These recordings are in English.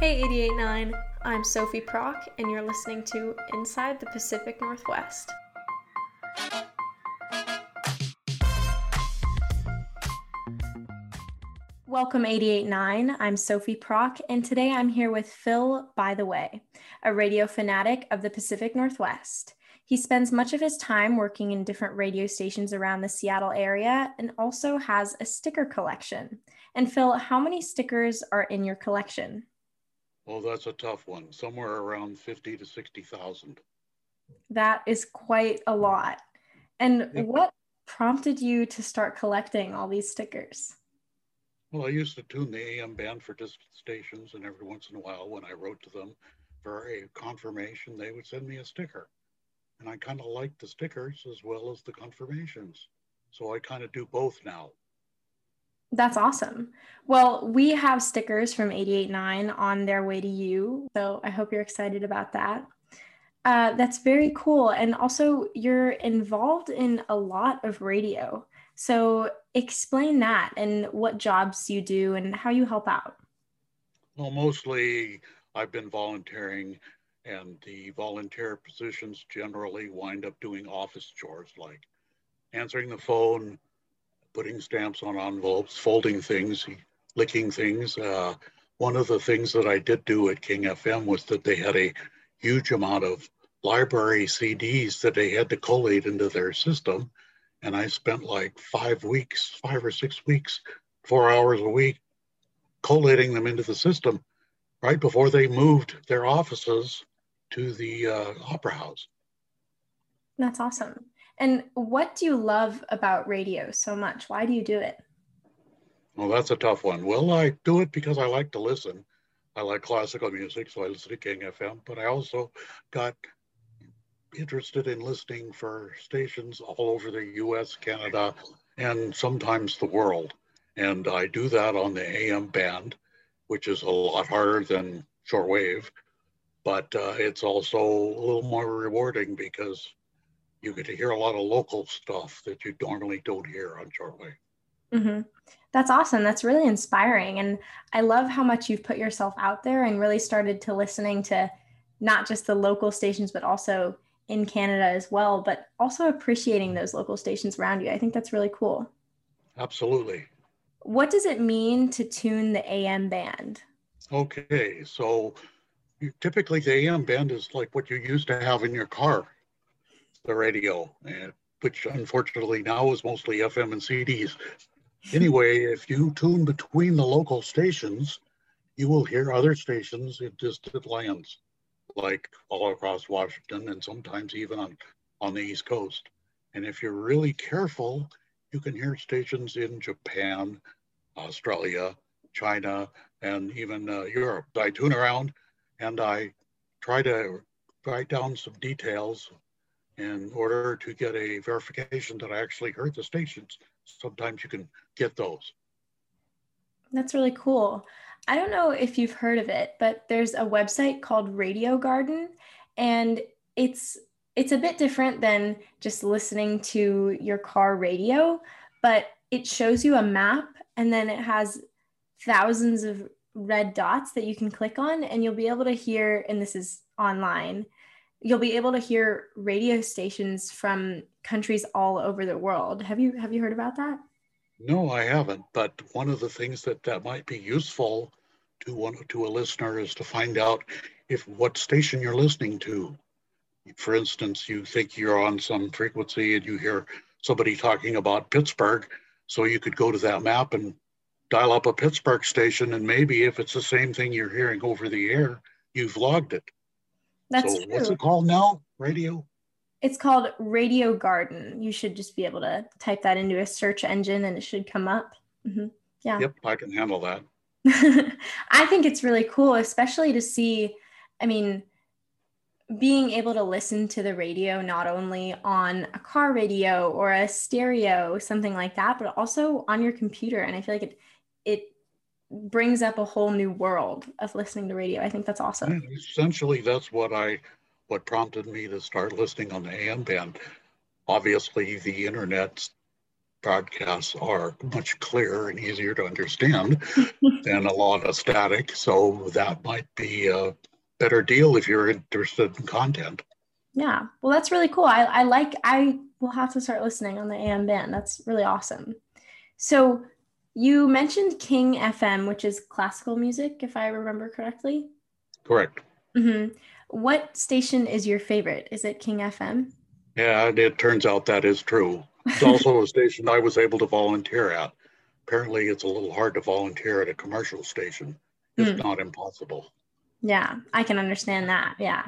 Hey 889, I'm Sophie Prock, and you're listening to Inside the Pacific Northwest. Welcome 889. I'm Sophie Prock, and today I'm here with Phil Bytheway, a radio fanatic of the Pacific Northwest. He spends much of his time working in different radio stations around the Seattle area and also has a sticker collection. And Phil, how many stickers are in your collection? Well, that's a tough one. Somewhere around 50 to 60,000. That is quite a lot. And yep. what prompted you to start collecting all these stickers? Well, I used to tune the AM band for distant stations, and every once in a while, when I wrote to them for a confirmation, they would send me a sticker. And I kind of like the stickers as well as the confirmations. So I kind of do both now. That's awesome. Well, we have stickers from 889 on their way to you. So I hope you're excited about that. Uh, that's very cool. And also, you're involved in a lot of radio. So explain that and what jobs you do and how you help out. Well, mostly I've been volunteering, and the volunteer positions generally wind up doing office chores like answering the phone, putting stamps on envelopes, folding things, licking things. Uh, one of the things that I did do at King FM was that they had a huge amount of library CDs that they had to collate into their system. And I spent like five weeks, five or six weeks, four hours a week, collating them into the system right before they moved their offices to the uh, Opera House. That's awesome. And what do you love about radio so much? Why do you do it? Well, that's a tough one. Well, I do it because I like to listen. I like classical music, so I listen to King FM, but I also got interested in listening for stations all over the US, Canada, and sometimes the world. And I do that on the AM band, which is a lot harder than shortwave, but uh, it's also a little more rewarding because you get to hear a lot of local stuff that you normally don't hear on shortwave. Mm-hmm. That's awesome. That's really inspiring. And I love how much you've put yourself out there and really started to listening to not just the local stations, but also in Canada as well, but also appreciating those local stations around you. I think that's really cool. Absolutely. What does it mean to tune the AM band? Okay, so typically the AM band is like what you used to have in your car the radio, and, which unfortunately now is mostly FM and CDs. Anyway, if you tune between the local stations, you will hear other stations in distant lands, like all across Washington and sometimes even on, on the East Coast. And if you're really careful, you can hear stations in Japan, Australia, China, and even uh, Europe. I tune around and I try to write down some details in order to get a verification that I actually heard the stations. Sometimes you can get those. That's really cool. I don't know if you've heard of it, but there's a website called Radio Garden and it's it's a bit different than just listening to your car radio, but it shows you a map and then it has thousands of red dots that you can click on and you'll be able to hear and this is online you'll be able to hear radio stations from countries all over the world. Have you have you heard about that? No, I haven't. But one of the things that that might be useful to one to a listener is to find out if what station you're listening to. For instance, you think you're on some frequency and you hear somebody talking about Pittsburgh, so you could go to that map and dial up a Pittsburgh station, and maybe if it's the same thing you're hearing over the air, you've logged it. That's so true. what's it called now? Radio? It's called Radio Garden. You should just be able to type that into a search engine and it should come up. Mm-hmm. Yeah. Yep, I can handle that. I think it's really cool, especially to see. I mean, being able to listen to the radio not only on a car radio or a stereo, something like that, but also on your computer. And I feel like it it brings up a whole new world of listening to radio. I think that's awesome. Yeah, essentially, that's what I what prompted me to start listening on the AM band. Obviously, the internet broadcasts are much clearer and easier to understand than a lot of static. So that might be a better deal if you're interested in content. Yeah. Well, that's really cool. I, I like, I will have to start listening on the AM band. That's really awesome. So you mentioned King FM, which is classical music, if I remember correctly. Correct. Mm-hmm. What station is your favorite? Is it King FM? Yeah, it turns out that is true. It's also a station I was able to volunteer at. Apparently, it's a little hard to volunteer at a commercial station, if mm. not impossible. Yeah, I can understand that. Yeah.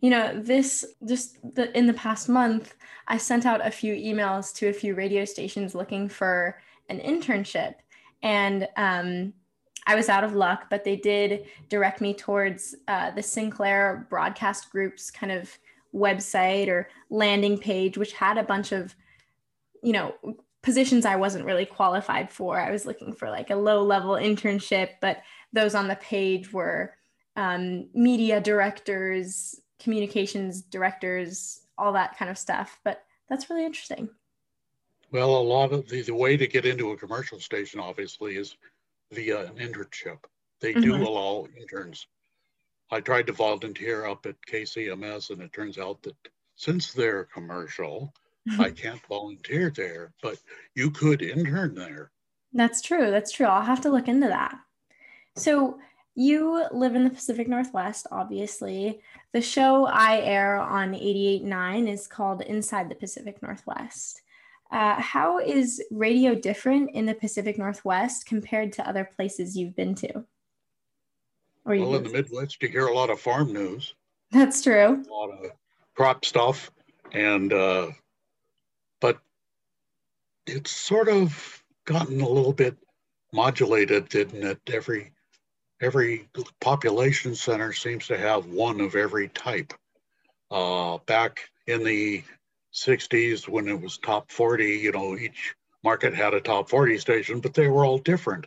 You know, this just the, in the past month, I sent out a few emails to a few radio stations looking for an internship. And um, I was out of luck, but they did direct me towards uh, the Sinclair Broadcast Group's kind of website or landing page, which had a bunch of, you know, positions I wasn't really qualified for. I was looking for like a low level internship, but those on the page were um, media directors, communications directors, all that kind of stuff. But that's really interesting. Well, a lot of the, the way to get into a commercial station, obviously, is via an internship. They do mm-hmm. allow interns. I tried to volunteer up at KCMS, and it turns out that since they're commercial, I can't volunteer there, but you could intern there. That's true. That's true. I'll have to look into that. So, you live in the Pacific Northwest, obviously. The show I air on 88.9 is called Inside the Pacific Northwest. Uh, how is radio different in the Pacific Northwest compared to other places you've been to? Or well, in the Midwest, you hear a lot of farm news. That's true. A lot of crop stuff, and uh, but it's sort of gotten a little bit modulated, didn't it? Every every population center seems to have one of every type. Uh, back in the 60s when it was top 40, you know, each market had a top 40 station, but they were all different.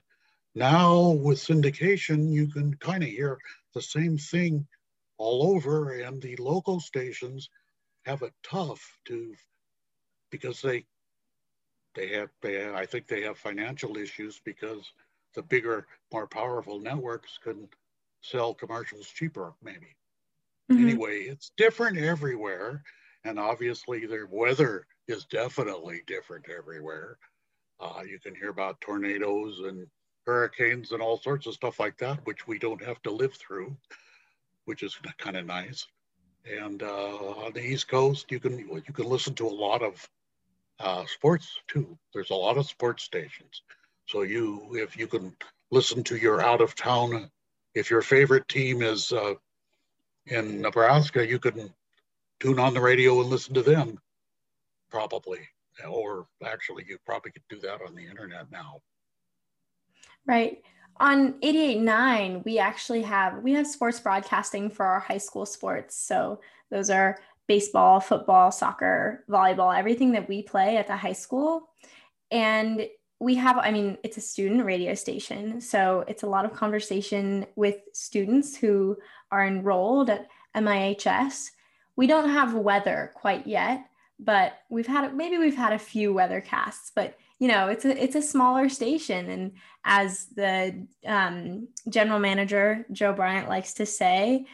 Now with syndication, you can kind of hear the same thing all over, and the local stations have it tough to because they they have they I think they have financial issues because the bigger, more powerful networks can sell commercials cheaper, maybe. Mm-hmm. Anyway, it's different everywhere. And obviously, their weather is definitely different everywhere. Uh, you can hear about tornadoes and hurricanes and all sorts of stuff like that, which we don't have to live through, which is kind of nice. And uh, on the East Coast, you can you can listen to a lot of uh, sports too. There's a lot of sports stations, so you if you can listen to your out of town, if your favorite team is uh, in Nebraska, you can tune on the radio and listen to them, probably. Or actually, you probably could do that on the internet now. Right. On 88.9, we actually have we have sports broadcasting for our high school sports. So those are baseball, football, soccer, volleyball, everything that we play at the high school. And we have, I mean, it's a student radio station. So it's a lot of conversation with students who are enrolled at MIHS we don't have weather quite yet, but we've had maybe we've had a few weather casts, but you know it's a it's a smaller station, and as the um, general manager Joe Bryant likes to say,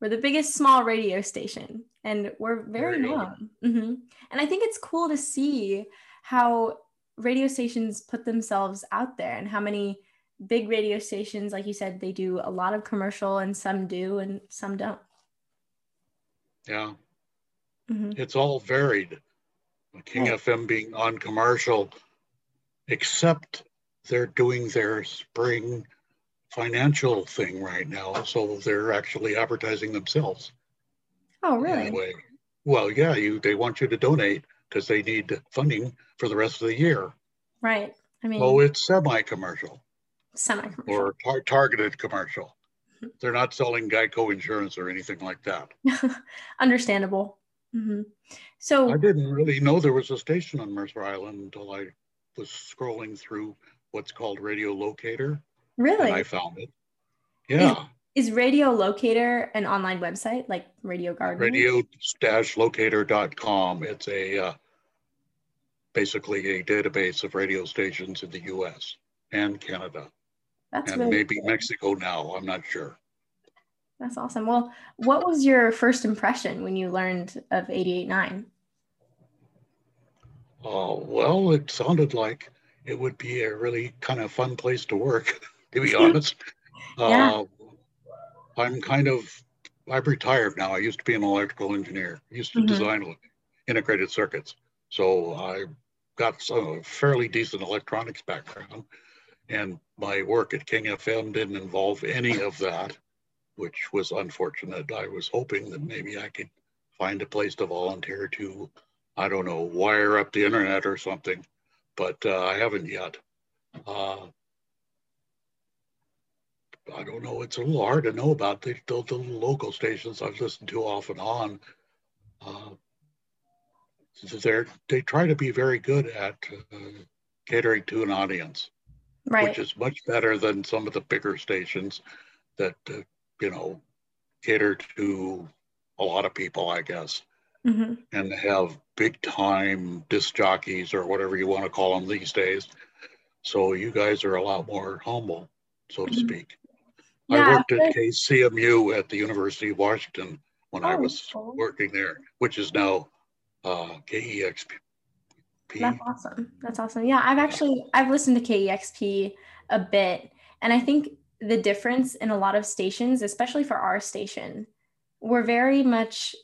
we're the biggest small radio station, and we're very young. Mm-hmm. And I think it's cool to see how radio stations put themselves out there, and how many big radio stations, like you said, they do a lot of commercial, and some do, and some don't. Yeah. Mm-hmm. It's all varied. King oh. FM being on commercial, except they're doing their spring financial thing right now. So they're actually advertising themselves. Oh, really? Anyway. Well, yeah, you they want you to donate because they need funding for the rest of the year. Right. I mean, oh, it's semi-commercial. Semi-commercial. Or tar- targeted commercial. They're not selling Geico insurance or anything like that. Understandable. Mm-hmm. So I didn't really know there was a station on Mercer Island until I was scrolling through what's called Radio Locator. Really? I found it. Yeah. Is, is, Radio Locator an online website like Radio Garden? Radio-locator.com. It's a uh, basically a database of radio stations in the US and Canada. That's and maybe cool. Mexico now, I'm not sure. That's awesome. Well, what was your first impression when you learned of 88.9? Uh, well, it sounded like it would be a really kind of fun place to work, to be honest. yeah. Uh, I'm kind of, I'm retired now. I used to be an electrical engineer, I used to mm-hmm. design integrated circuits. So I got a fairly decent electronics background. And my work at King FM didn't involve any of that, which was unfortunate. I was hoping that maybe I could find a place to volunteer to, I don't know, wire up the internet or something, but uh, I haven't yet. Uh, I don't know. It's a little hard to know about the, the, the local stations I've listened to off and on. Uh, they try to be very good at uh, catering to an audience, right. which is much better than some of the bigger stations that uh, you know cater to a lot of people, I guess, mm-hmm. and have big time disc jockeys or whatever you want to call them these days. So you guys are a lot more humble, so to mm-hmm. speak. Yeah, I worked at KCMU at the University of Washington when oh, I was cool. working there, which is now uh, KEXP. That's awesome. That's awesome. Yeah, I've actually I've listened to KEXP a bit, and I think the difference in a lot of stations, especially for our station, we're very much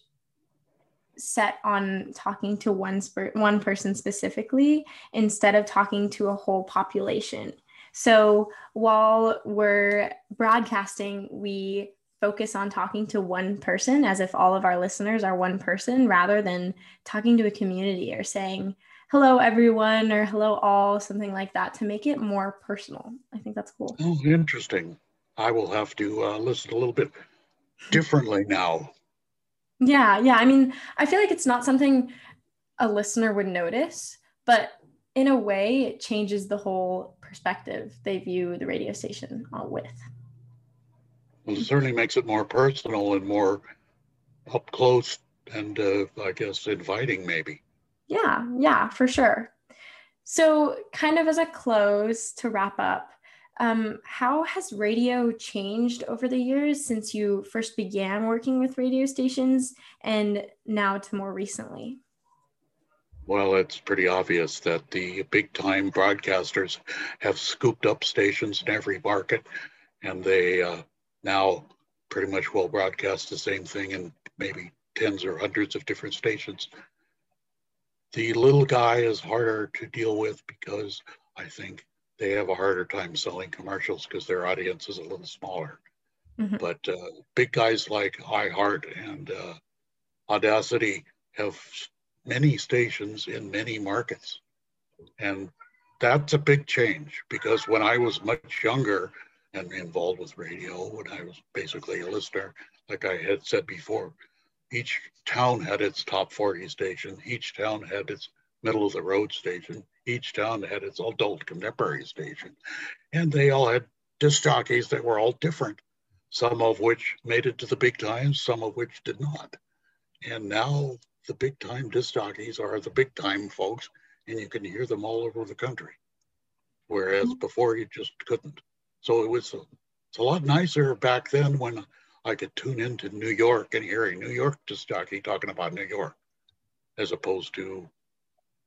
set on talking to one sp- one person specifically instead of talking to a whole population. So while we're broadcasting, we focus on talking to one person as if all of our listeners are one person rather than talking to a community or saying hello everyone or hello all something like that to make it more personal. I think that's cool. Oh interesting. I will have to uh, listen a little bit differently now. Yeah yeah. I mean i feel like it's not something a listener would notice but in a way it changes the whole perspective they view the radio station with. Well, it certainly makes it more personal and more up close and uh, I guess inviting, maybe. Yeah, yeah, for sure. So, kind of as a close to wrap up, um, how has radio changed over the years since you first began working with radio stations and now to more recently? Well, it's pretty obvious that the big time broadcasters have scooped up stations in every market and they uh, now pretty much will broadcast the same thing in maybe tens or hundreds of different stations. The little guy is harder to deal with because I think they have a harder time selling commercials because their audience is a little smaller. Mm-hmm. But uh, big guys like iHeart and uh, Audacy have many stations in many markets. And that's a big change because when I was much younger, and involved with radio when I was basically a listener. Like I had said before, each town had its top 40 station, each town had its middle of the road station, each town had its adult contemporary station, and they all had disc jockeys that were all different, some of which made it to the big times, some of which did not. And now the big time disc jockeys are the big time folks, and you can hear them all over the country. Whereas before you just couldn't. So it was a, it's a lot nicer back then when I could tune into New York and hear a New York disc jockey talking about New York, as opposed to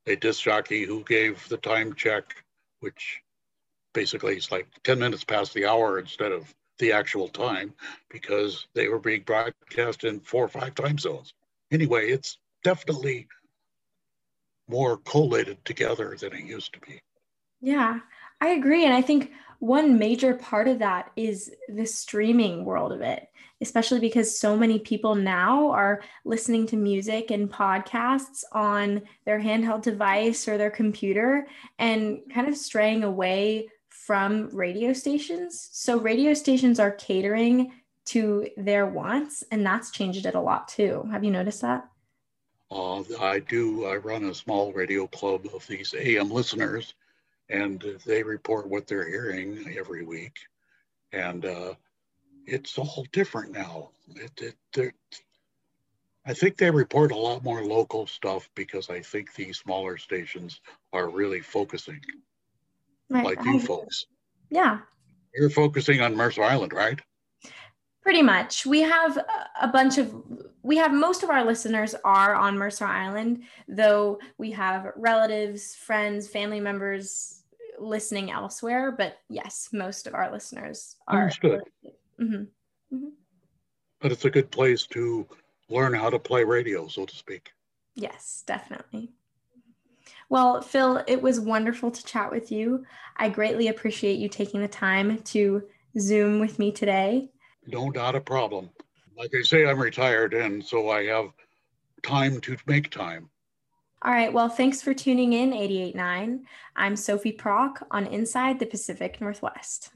a disc jockey who gave the time check, which basically is like 10 minutes past the hour instead of the actual time because they were being broadcast in four or five time zones. Anyway, it's definitely more collated together than it used to be. Yeah, I agree. And I think one major part of that is the streaming world of it, especially because so many people now are listening to music and podcasts on their handheld device or their computer and kind of straying away from radio stations. So, radio stations are catering to their wants, and that's changed it a lot too. Have you noticed that? Uh, I do. I run a small radio club of these AM listeners and they report what they're hearing every week. And uh, it's all different now. It, it, I think they report a lot more local stuff because I think these smaller stations are really focusing, Right. like I- you folks. Yeah, You're focusing on Mercer Island, right? pretty much. We have a bunch of, we have most of our listeners are on Mercer Island, though we have relatives, friends, family members listening elsewhere. But yes, most of our listeners are. Understood. Mhm. But it's a good place to learn how to play radio, so to speak. Yes, definitely. Well, Phil, it was wonderful to chat with you. I greatly appreciate you taking the time to Zoom with me today. No, not a problem. Like I say, I'm retired, and so I have time to make time. All right. Well, thanks for tuning in, 889. I'm Sophie Prock on Inside the Pacific Northwest.